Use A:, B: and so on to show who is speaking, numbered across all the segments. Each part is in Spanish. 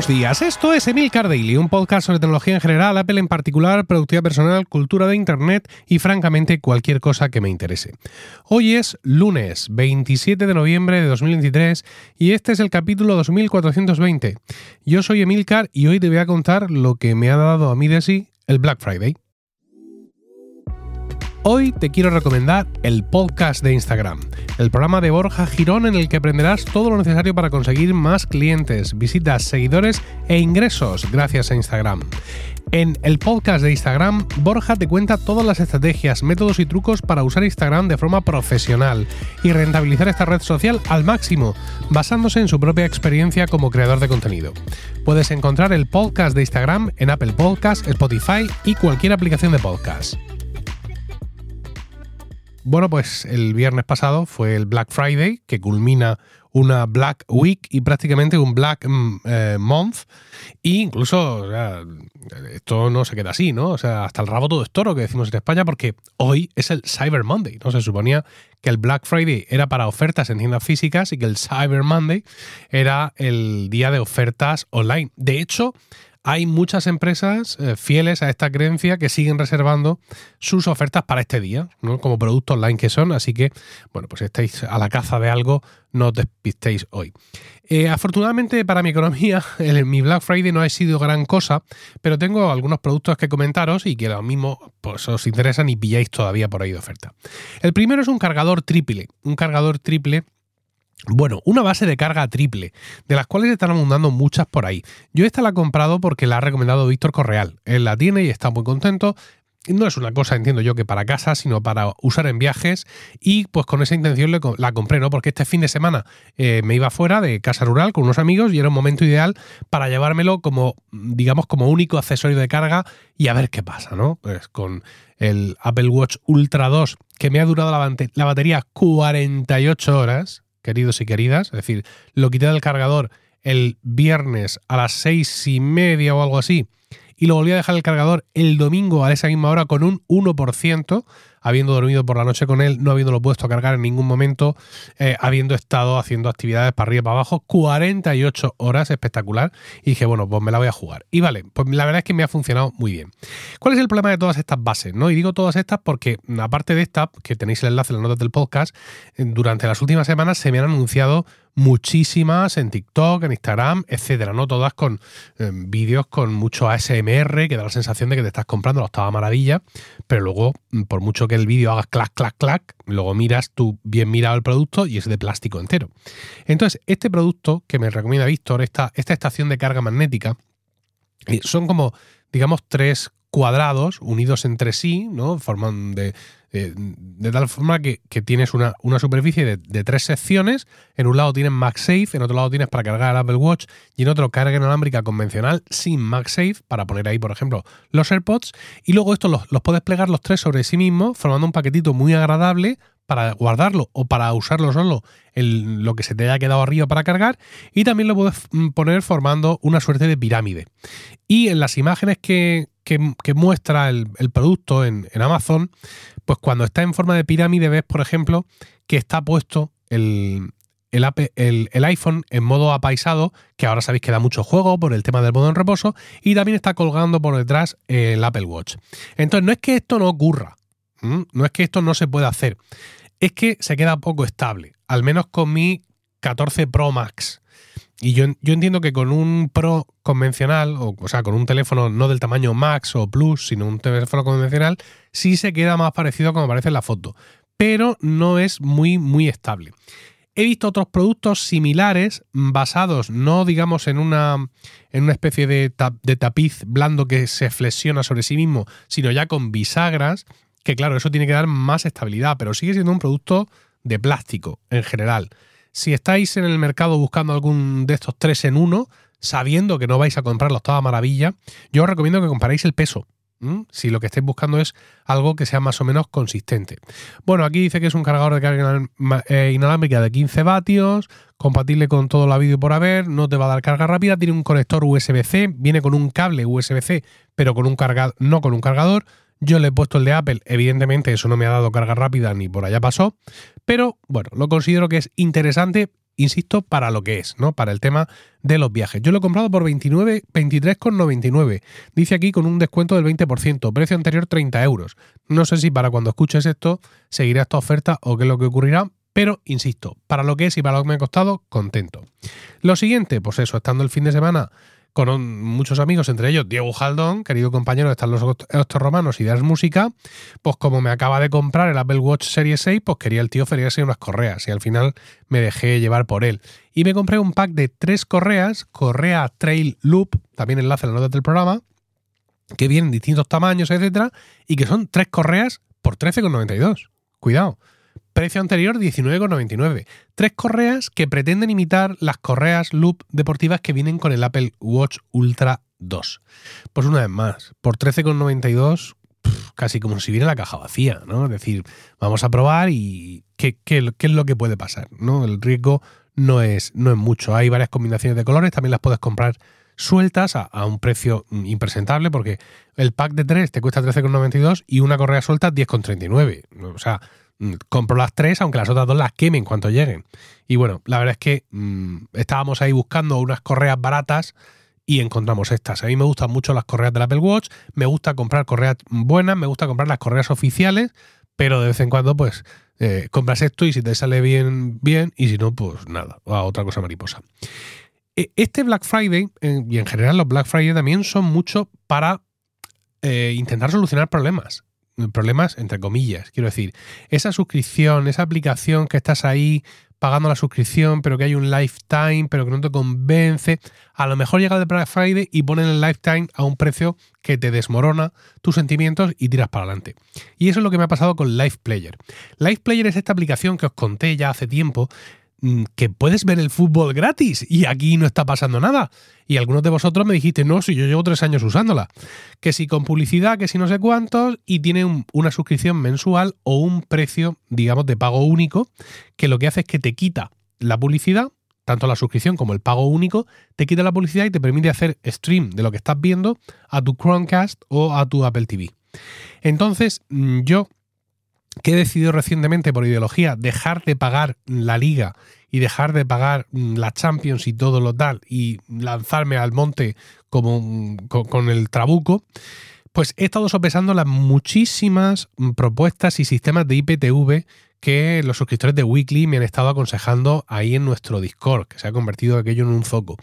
A: Buenos días, esto es Emilcar Daily, un podcast sobre tecnología en general, Apple en particular, productividad personal, cultura de Internet y francamente cualquier cosa que me interese. Hoy es lunes 27 de noviembre de 2023 y este es el capítulo 2420. Yo soy Emilcar y hoy te voy a contar lo que me ha dado a mí de sí el Black Friday. Hoy te quiero recomendar el podcast de Instagram, el programa de Borja Girón en el que aprenderás todo lo necesario para conseguir más clientes, visitas, seguidores e ingresos gracias a Instagram. En el podcast de Instagram, Borja te cuenta todas las estrategias, métodos y trucos para usar Instagram de forma profesional y rentabilizar esta red social al máximo, basándose en su propia experiencia como creador de contenido. Puedes encontrar el podcast de Instagram en Apple Podcasts, Spotify y cualquier aplicación de podcast. Bueno, pues el viernes pasado fue el Black Friday, que culmina una Black Week y prácticamente un Black mm, eh, Month. E incluso, esto no se queda así, ¿no? O sea, hasta el rabo todo es toro que decimos en España, porque hoy es el Cyber Monday, ¿no? Se suponía que el Black Friday era para ofertas en tiendas físicas y que el Cyber Monday era el día de ofertas online. De hecho, hay muchas empresas eh, fieles a esta creencia que siguen reservando sus ofertas para este día, ¿no? como productos online que son. Así que, bueno, pues estáis a la caza de algo, no os despistéis hoy. Eh, afortunadamente para mi economía, el, mi Black Friday no ha sido gran cosa, pero tengo algunos productos que comentaros y que lo mismo pues, os interesan y pilláis todavía por ahí de oferta. El primero es un cargador triple, un cargador triple bueno, una base de carga triple, de las cuales están abundando muchas por ahí. Yo esta la he comprado porque la ha recomendado Víctor Correal. Él la tiene y está muy contento. No es una cosa, entiendo yo, que para casa, sino para usar en viajes. Y pues con esa intención la compré, ¿no? Porque este fin de semana eh, me iba fuera de casa rural con unos amigos y era un momento ideal para llevármelo como, digamos, como único accesorio de carga y a ver qué pasa, ¿no? Pues con el Apple Watch Ultra 2, que me ha durado la, la batería 48 horas queridos y queridas. Es decir, lo quité del cargador el viernes a las seis y media o algo así y lo volví a dejar el cargador el domingo a esa misma hora con un 1%, habiendo dormido por la noche con él, no habiéndolo puesto a cargar en ningún momento, eh, habiendo estado haciendo actividades para arriba y para abajo, 48 horas, espectacular. Y dije, bueno, pues me la voy a jugar. Y vale, pues la verdad es que me ha funcionado muy bien. ¿Cuál es el problema de todas estas bases? ¿no? Y digo todas estas porque, aparte de esta, que tenéis el enlace en las notas del podcast, durante las últimas semanas se me han anunciado muchísimas en TikTok, en Instagram, etcétera, ¿no? Todas con eh, vídeos con mucho ASMR, que da la sensación de que te estás comprando la octava maravilla, pero luego, mm, por mucho que el vídeo haga clac, clac, clac, luego miras tú bien mirado el producto y es de plástico entero. Entonces, este producto que me recomienda Víctor, esta, esta estación de carga magnética, eh, son como, digamos, tres cuadrados unidos entre sí, ¿no? Forman de eh, de tal forma que, tienes una, superficie de, tres secciones. En un lado tienes MagSafe, en otro lado tienes para cargar el Apple Watch y en otro carga inalámbrica convencional sin MagSafe para poner ahí, por ejemplo, los AirPods. Y luego estos los, los puedes plegar los tres sobre sí mismos, formando un paquetito muy agradable para guardarlo o para usarlo solo en lo que se te haya quedado arriba para cargar y también lo puedes mm, poner formando una suerte de pirámide. Y en las imágenes que, muestra el, producto en, Amazon, pues cuando está en forma de pirámide ves, por ejemplo, que está puesto el, el, iPhone en modo apaisado, que ahora sabéis que da mucho juego por el tema del modo en reposo, y también está colgando por detrás el Apple Watch. Entonces, no es que esto no ocurra, no es que esto no se pueda hacer, es que se queda poco estable, al menos con mi 14 Pro Max. Y yo, yo, entiendo que con un Pro convencional, o, o, sea, con un teléfono no del tamaño Max o Plus, sino un teléfono convencional, sí se queda más parecido a como aparece en la foto, pero no es muy, muy estable. He visto otros productos similares basados no digamos en una, en una especie de, de tapiz blando que se flexiona sobre sí mismo, sino ya con bisagras que claro, eso tiene que dar más estabilidad, pero sigue siendo un producto de plástico en general. Si estáis en el mercado buscando algún de estos tres en uno, sabiendo que no vais a comprarlos toda maravilla, yo os recomiendo que comparéis el peso. Si lo que estáis buscando es algo que sea más o menos consistente. Bueno, aquí dice que es un cargador de carga eh, inalámbrica de 15 vatios, compatible con todo la vídeo por haber, no te va a dar carga rápida, tiene un conector USB-C, viene con un cable USB-C, pero con un cargador, no con un cargador, yo le he puesto el de Apple, evidentemente eso no me ha dado carga rápida ni por allá pasó, pero bueno, lo considero que es interesante insisto, para lo que es, ¿no? Para el tema de los viajes. Yo lo he comprado por 29, 23,99. Dice aquí con un descuento del 20%, precio anterior 30 euros. No sé si para cuando escuches esto seguirá esta oferta o qué es lo que ocurrirá, pero insisto, para lo que es y para lo que me ha costado, contento. Lo siguiente, pues eso, estando el fin de semana con muchos amigos, entre ellos Diego Jaldón, querido compañero de Están los Romanos y de Música, pues como me acaba de comprar el Apple Watch Series 6, pues quería el tío ferirse unas correas y al final me dejé llevar por él. Y me compré un pack de tres correas, correa Trail Loop, también enlace en la nota del programa, que vienen distintos tamaños, etcétera, y que son tres correas por 13,92. Cuidado. Precio anterior 19,99. Tres correas que pretenden imitar las correas loop deportivas que vienen con el Apple Watch Ultra 2. Pues una vez más, por 13,92, casi como si viera la caja vacía, ¿no? Es decir, vamos a probar y qué, es lo que puede pasar, ¿no? El riesgo no es, no es mucho. Hay varias combinaciones de colores, también las puedes comprar sueltas a, a, un precio impresentable porque el pack de tres te cuesta 13,92 y una correa suelta 10,39. O sea, compro las tres, aunque las otras dos las quemen cuanto lleguen. Y bueno, la verdad es que mm, estábamos ahí buscando unas correas baratas y encontramos estas. A mí me gustan mucho las correas del Apple Watch, me gusta comprar correas buenas, me gusta comprar las correas oficiales, pero de vez en cuando pues eh, compras esto y si te sale bien, bien, y si no, pues nada, a otra cosa mariposa. E, este Black Friday, y en general los Black Friday también son mucho para eh, intentar solucionar problemas problemas entre comillas. Quiero decir, esa suscripción, esa aplicación que estás ahí pagando la suscripción, pero que hay un lifetime, pero que no te convence, a lo mejor llega el Black Friday y ponen el lifetime a un precio que te desmorona tus sentimientos y tiras para adelante. Y eso es lo que me ha pasado con Life Player. Player es esta aplicación que os conté ya hace tiempo, que puedes ver el fútbol gratis y aquí no está pasando nada. Y algunos de vosotros me dijiste, no, si yo llevo tres años usándola. Que si con publicidad, que si no sé cuántos, y tiene una suscripción mensual o un precio, digamos, de pago único, que lo que hace es que te quita la publicidad, tanto la suscripción como el pago único, te quita la publicidad y te permite hacer stream de lo que estás viendo a tu Chromecast o a tu Apple TV. Entonces, mm, yo que he decidido recientemente por ideología dejar de pagar la liga y dejar de pagar mm, la Champions y todo lo tal y lanzarme al monte como mm, con, el trabuco, pues he estado sopesando las muchísimas mm, propuestas y sistemas de IPTV que los suscriptores de Weekly me han estado aconsejando ahí en nuestro Discord, que se ha convertido aquello en un zoco.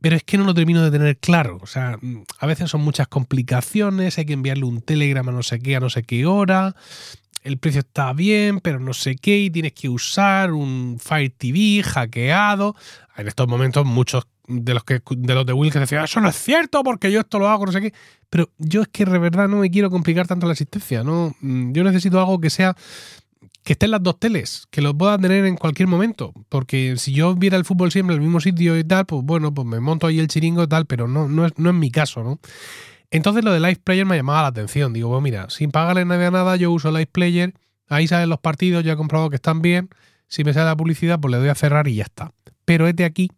A: Pero es que no lo termino de tener claro. O sea, a veces son muchas complicaciones, hay que enviarle un telegram a no sé qué, a no sé qué hora el precio está bien, pero no sé qué, y tienes que usar un Fire TV hackeado. En estos momentos muchos de los que de los de Will que decían, eso no es cierto porque yo esto lo hago, no sé qué. Pero yo es que de verdad no me quiero complicar tanto la existencia, ¿no? Mm, yo necesito algo que sea que esté en las dos teles, que lo pueda tener en cualquier momento. Porque si yo viera el fútbol siempre en el mismo sitio y tal, pues bueno, pues me monto ahí el chiringo y tal, pero no, no, es, no es mi caso, ¿no? Entonces lo de Live Player me llamaba la atención. Digo, bueno, mira, sin pagarle nadie a nada, yo uso Live Player, ahí salen los partidos, ya he comprobado que están bien. Si me sale la publicidad, pues le doy a cerrar y ya está. Pero es de aquí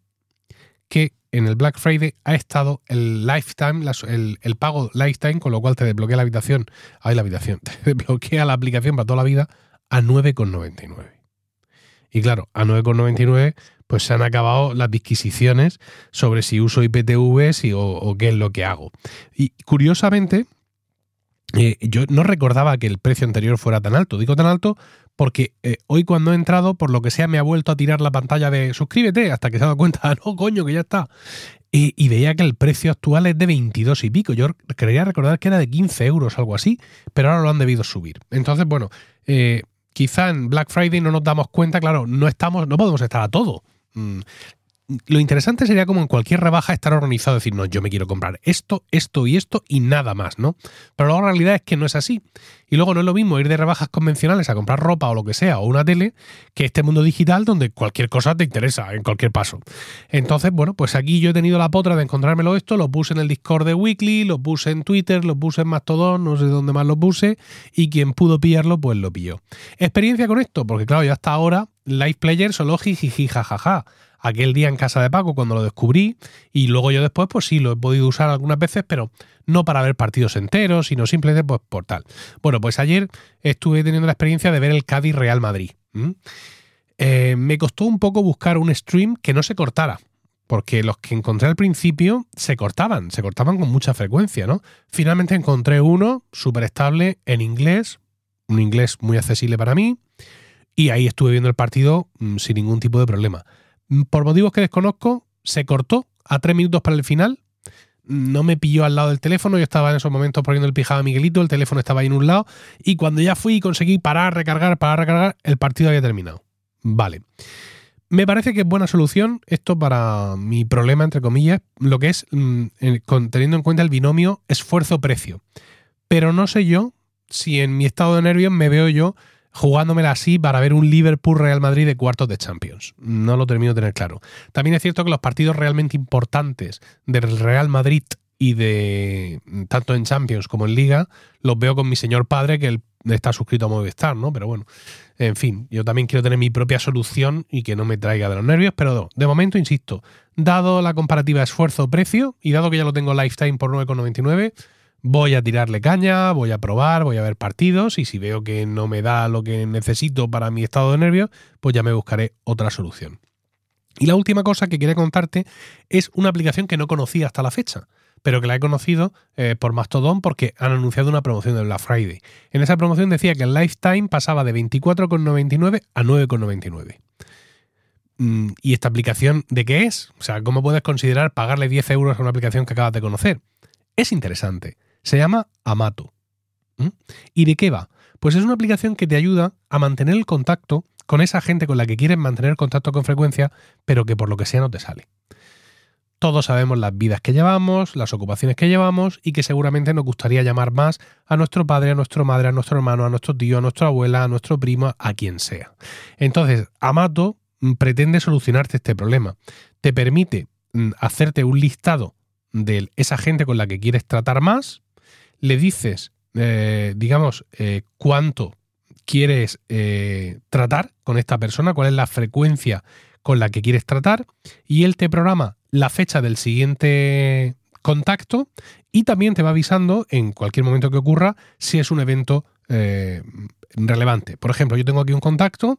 A: que en el Black Friday ha estado el lifetime, el, pago lifetime, con lo cual te desbloquea la habitación, ahí la habitación, te desbloquea la aplicación para toda la vida a 9,99. Y claro, a 9,99 pues se han acabado las disquisiciones sobre si uso IPTV si, o, qué es lo que hago. Y curiosamente, eh, yo no recordaba que el precio anterior fuera tan alto. Digo tan alto porque eh, hoy cuando he entrado, por lo que sea, me ha vuelto a tirar la pantalla de suscríbete hasta que se ha dado cuenta, no, coño, que ya está. Y, veía que el precio actual es de 22 y pico. Yo creía recordar que era de 15 euros, algo así, pero ahora lo han debido subir. Entonces, bueno, eh, quizá en Black Friday no nos damos cuenta, claro, no estamos, no podemos estar a todo. Mm, lo interesante sería como en cualquier rebaja estar organizado, decir, no, yo me quiero comprar esto, esto y esto y nada más, ¿no? Pero la realidad es que no es así. Y luego no es lo mismo ir de rebajas convencionales a comprar ropa o lo que sea, o una tele, que este mundo digital donde cualquier cosa te interesa en cualquier paso. Entonces, bueno, pues aquí yo he tenido la potra de encontrármelo esto, lo puse en el Discord de Weekly, lo puse en Twitter, lo puse en Mastodon, no sé dónde más lo puse, y quien pudo pillarlo, pues lo pilló. Experiencia con esto, porque claro, ya hasta ahora, Live Player solo jiji jajaja aquel día en casa de Paco cuando lo descubrí y luego yo después pues sí lo he podido usar algunas veces, pero no para ver partidos enteros, sino simplemente pues por tal. Bueno, pues ayer estuve teniendo la experiencia de ver el Cádiz Real Madrid. Eh, me costó un poco buscar un stream que no se cortara, porque los que encontré al principio se cortaban, se cortaban con mucha frecuencia, ¿no? Finalmente encontré uno súper estable en inglés, un inglés muy accesible para mí, y ahí estuve viendo el partido mm, sin ningún tipo de problema. Mm, por motivos que desconozco, se cortó a tres minutos para el final. No me pilló al lado del teléfono, yo estaba en esos momentos poniendo el pijama a Miguelito, el teléfono estaba ahí en un lado, y cuando ya fui y conseguí parar, recargar, parar, recargar, el partido había terminado. Vale. Me parece que es buena solución esto para mi problema, entre comillas, lo que es mm, teniendo en cuenta el binomio esfuerzo-precio. Pero no sé yo si en mi estado de nervios me veo yo jugándomela así para ver un Liverpool-Real Madrid de cuartos de Champions. No lo termino de tener claro. También es cierto que los partidos realmente importantes del Real Madrid y de tanto en Champions como en Liga los veo con mi señor padre que él está suscrito a Movistar, ¿no? Pero bueno, en fin, yo también quiero tener mi propia solución y que no me traiga de los nervios, pero de momento, insisto, dado la comparativa esfuerzo-precio y dado que ya lo tengo lifetime por 9,99, voy a tirarle caña, voy a probar, voy a ver partidos y si veo que no me da lo que necesito para mi estado de nervios, pues ya me buscaré otra solución. Y la última cosa que quería contarte es una aplicación que no conocía hasta la fecha, pero que la he conocido eh, por Mastodon porque han anunciado una promoción de Black Friday. En esa promoción decía que el lifetime pasaba de 24,99 a 9,99. Mm, ¿Y esta aplicación de qué es? O sea, ¿cómo puedes considerar pagarle 10 euros a una aplicación que acabas de conocer? Es interesante. Se llama Amato. ¿Mm? ¿Y de qué va? Pues es una aplicación que te ayuda a mantener el contacto con esa gente con la que quieres mantener contacto con frecuencia, pero que por lo que sea no te sale. Todos sabemos las vidas que llevamos, las ocupaciones que llevamos y que seguramente nos gustaría llamar más a nuestro padre, a nuestra madre, a nuestro hermano, a nuestro tío, a nuestra abuela, a nuestro primo, a quien sea. Entonces, Amato mm, pretende solucionarte este problema. Te permite mm, hacerte un listado de esa gente con la que quieres tratar más, le dices, eh, digamos, eh, cuánto quieres eh, tratar con esta persona, cuál es la frecuencia con la que quieres tratar, y él te programa la fecha del siguiente contacto y también te va avisando en cualquier momento que ocurra si es un evento relevante. Por ejemplo, yo tengo aquí un contacto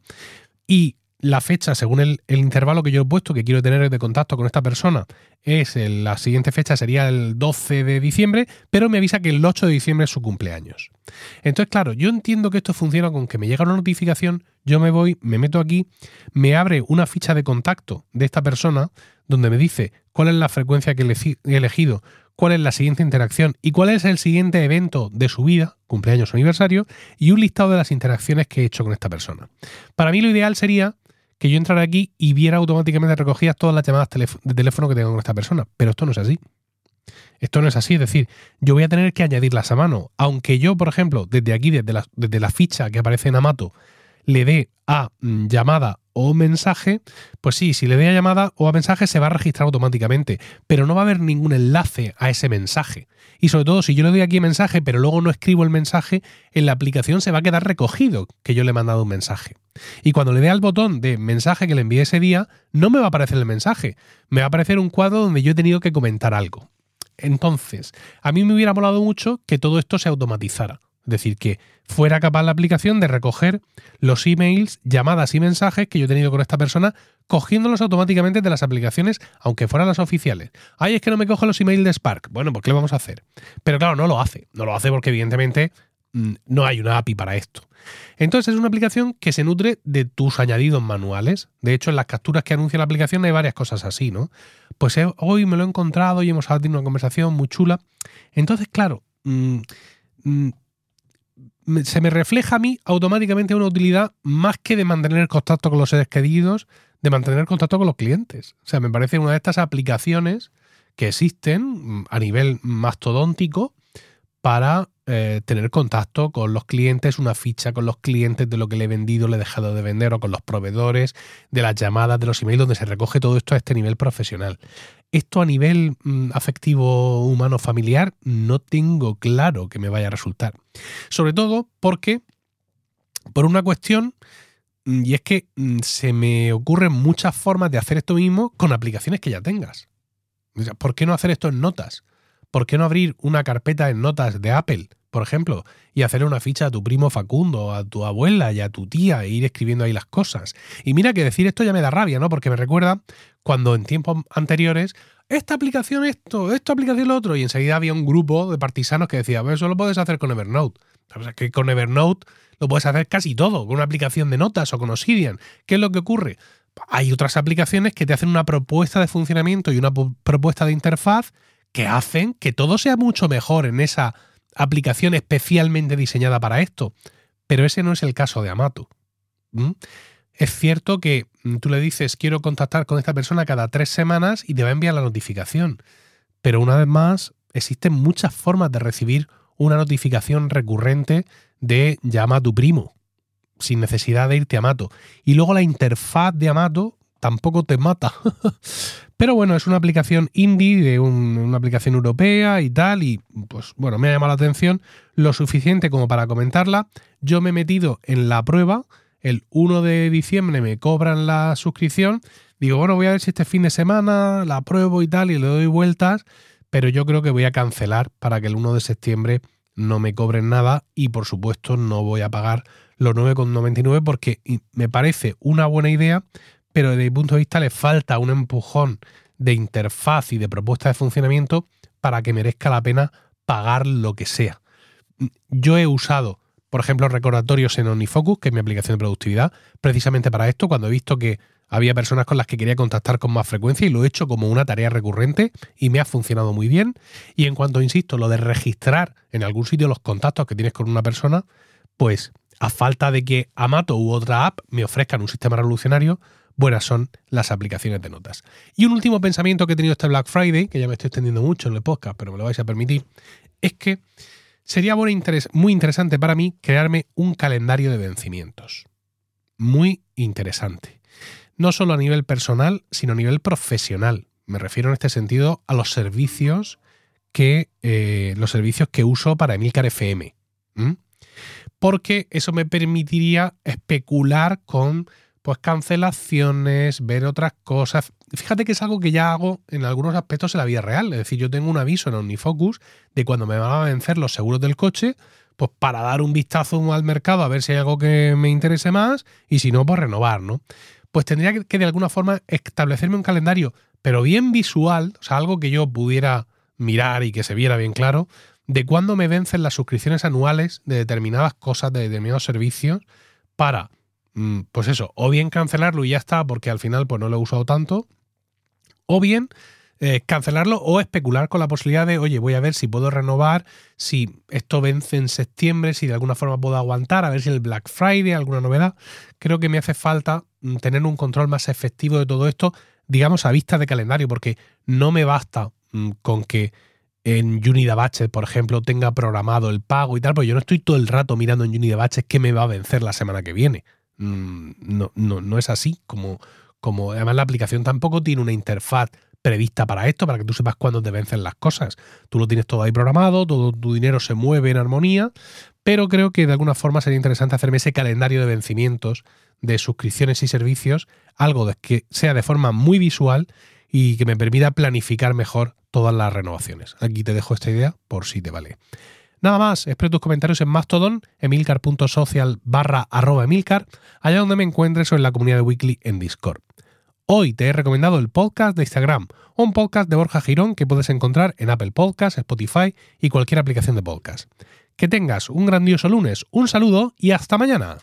A: y la fecha, según el, intervalo que yo he puesto, que quiero tener de contacto con esta persona, es la siguiente fecha sería el 12 de diciembre, pero me avisa que el 8 de diciembre es su cumpleaños. Entonces, claro, yo entiendo que esto funciona con que me llega una notificación, yo me voy, me meto aquí, me abre una ficha de contacto de esta persona donde me dice cuál es la frecuencia que he elegido, cuál es la siguiente interacción y cuál es el siguiente evento de su vida, cumpleaños o aniversario, y un listado de las interacciones que he hecho con esta persona. Para mí lo ideal sería que yo entrara aquí y viera automáticamente recogidas todas las llamadas de teléfono que tengo con esta persona. Pero esto no es así. Esto no es así, es decir, yo voy a tener que añadirlas a mano. Aunque yo, por ejemplo, desde aquí, desde la, desde la ficha que aparece en Amato, le dé a mm, llamada o mensaje, pues sí, si le dé a llamada o a mensaje se va a registrar automáticamente, pero no va a haber ningún enlace a ese mensaje. Y sobre todo, si yo le doy aquí mensaje, pero luego no escribo el mensaje, en la aplicación se va a quedar recogido que yo le he mandado un mensaje. Y cuando le dé al botón de mensaje que le envié ese día, no me va a aparecer el mensaje, me va a aparecer un cuadro donde yo he tenido que comentar algo. Entonces, a mí me hubiera molado mucho que todo esto se automatizara. Es decir, que fuera capaz la aplicación de recoger los emails, llamadas y mensajes que yo he tenido con esta persona, cogiéndolos automáticamente de las aplicaciones, aunque fueran las oficiales. Ay, es que no me cojo los emails de Spark. Bueno, pues ¿qué le vamos a hacer? Pero claro, no lo hace. No lo hace porque evidentemente mm, no hay una API para esto. Entonces es una aplicación que se nutre de tus añadidos manuales. De hecho, en las capturas que anuncia la aplicación hay varias cosas así, ¿no? Pues hoy me lo he encontrado y hemos tenido una conversación muy chula. Entonces, claro, mm, mm, se me refleja a mí automáticamente una utilidad más que de mantener contacto con los seres queridos, de mantener contacto con los clientes. O sea, me parece una de estas aplicaciones que existen mm, a nivel mastodóntico para eh, tener contacto con los clientes, una ficha con los clientes de lo que le he vendido, le he dejado de vender, o con los proveedores, de las llamadas, de los emails, donde se recoge todo esto a este nivel profesional. Esto a nivel mm, afectivo, humano, familiar, no tengo claro que me vaya a resultar. Sobre todo porque, por una cuestión, mm, y es que mm, se me ocurren muchas formas de hacer esto mismo con aplicaciones que ya tengas. ¿Por qué no hacer esto en notas? ¿Por qué no abrir una carpeta en notas de Apple, por ejemplo, y hacer una ficha a tu primo Facundo, a tu abuela y a tu tía e ir escribiendo ahí las cosas? Y mira que decir esto ya me da rabia, ¿no? Porque me recuerda cuando en tiempos anteriores esta aplicación esto, esta aplicación lo otro, y enseguida había un grupo de partisanos que decía, eso lo puedes hacer con Evernote. O sea, que con Evernote lo puedes hacer casi todo, con una aplicación de notas o con Obsidian. ¿Qué es lo que ocurre? Hay otras aplicaciones que te hacen una propuesta de funcionamiento y una propuesta de interfaz que hacen que todo sea mucho mejor en esa aplicación especialmente diseñada para esto. Pero ese no es el caso de Amato. Es cierto que tú le dices quiero contactar con esta persona cada tres semanas y te va a enviar la notificación. Pero una vez más, existen muchas formas de recibir una notificación recurrente de llama a tu primo, sin necesidad de irte a Amato. Y luego la interfaz de Amato tampoco te mata. Pero bueno, es una aplicación indie, de una aplicación europea y tal, y pues bueno, me ha llamado la atención lo suficiente como para comentarla. Yo me he metido en la prueba, el 1 de diciembre me cobran la suscripción, digo, bueno, voy a ver si este fin de semana la pruebo y tal, y le doy vueltas, pero yo creo que voy a cancelar para que el 1 de septiembre no me cobren nada y por supuesto no voy a pagar los 9,99 porque me parece una buena idea, pero desde mi punto de vista le falta un empujón de interfaz y de propuesta de funcionamiento para que merezca la pena pagar lo que sea. Yo he usado, por ejemplo, recordatorios en OmniFocus, que es mi aplicación de productividad, precisamente para esto, cuando he visto que había personas con las que quería contactar con más frecuencia y lo he hecho como una tarea recurrente y me ha funcionado muy bien. Y en cuanto, insisto, lo de registrar en algún sitio los contactos que tienes con una persona, pues a falta de que Amato u otra app me ofrezcan un sistema revolucionario, buenas son las aplicaciones de notas. Y un último pensamiento que he tenido este Black Friday, que ya me estoy extendiendo mucho en el podcast, pero me lo vais a permitir, es que sería muy interesante para mí crearme un calendario de vencimientos. Muy interesante no solo a nivel personal, sino a nivel profesional. Me refiero en este sentido a los servicios que, eh, los servicios que uso para Emilcar FM. Porque eso me permitiría especular con pues cancelaciones, ver otras cosas. Fíjate que es algo que ya hago en algunos aspectos en la vida real. Es decir, yo tengo un aviso en OmniFocus de cuando me van a vencer los seguros del coche, pues para dar un vistazo al mercado a ver si hay algo que me interese más y si no, pues renovar, ¿no? pues tendría que de alguna forma establecerme un calendario, pero bien visual, o sea, algo que yo pudiera mirar y que se viera bien claro, de cuándo me vencen las suscripciones anuales de determinadas cosas, de determinados servicios, para, pues eso, o bien cancelarlo y ya está, porque al final pues no lo he usado tanto, o bien eh, cancelarlo o especular con la posibilidad de, oye, voy a ver si puedo renovar, si esto vence en septiembre, si de alguna forma puedo aguantar, a ver si el Black Friday, alguna novedad. Creo que me hace falta mm, tener un control más efectivo de todo esto, digamos, a vista de calendario, porque no me basta mm, con que en Unidabaches, por ejemplo, tenga programado el pago y tal, porque yo no estoy todo el rato mirando en Unidabaches qué me va a vencer la semana que viene. Mm, no, no, no es así, como, como además la aplicación tampoco tiene una interfaz prevista para esto, para que tú sepas cuándo te vencen las cosas. Tú lo tienes todo ahí programado, todo tu dinero se mueve en armonía, pero creo que de alguna forma sería interesante hacerme ese calendario de vencimientos de suscripciones y servicios, algo que sea de forma muy visual y que me permita planificar mejor todas las renovaciones. Aquí te dejo esta idea por si te vale. Nada más, espero tus comentarios en Mastodon, emilcar.social barra arroba emilcar, allá donde me encuentres o en la comunidad de Weekly en Discord. Hoy te he recomendado el podcast de Instagram, un podcast de Borja Girón que puedes encontrar en Apple Podcasts, Spotify y cualquier aplicación de podcast. Que tengas un grandioso lunes, un saludo y hasta mañana.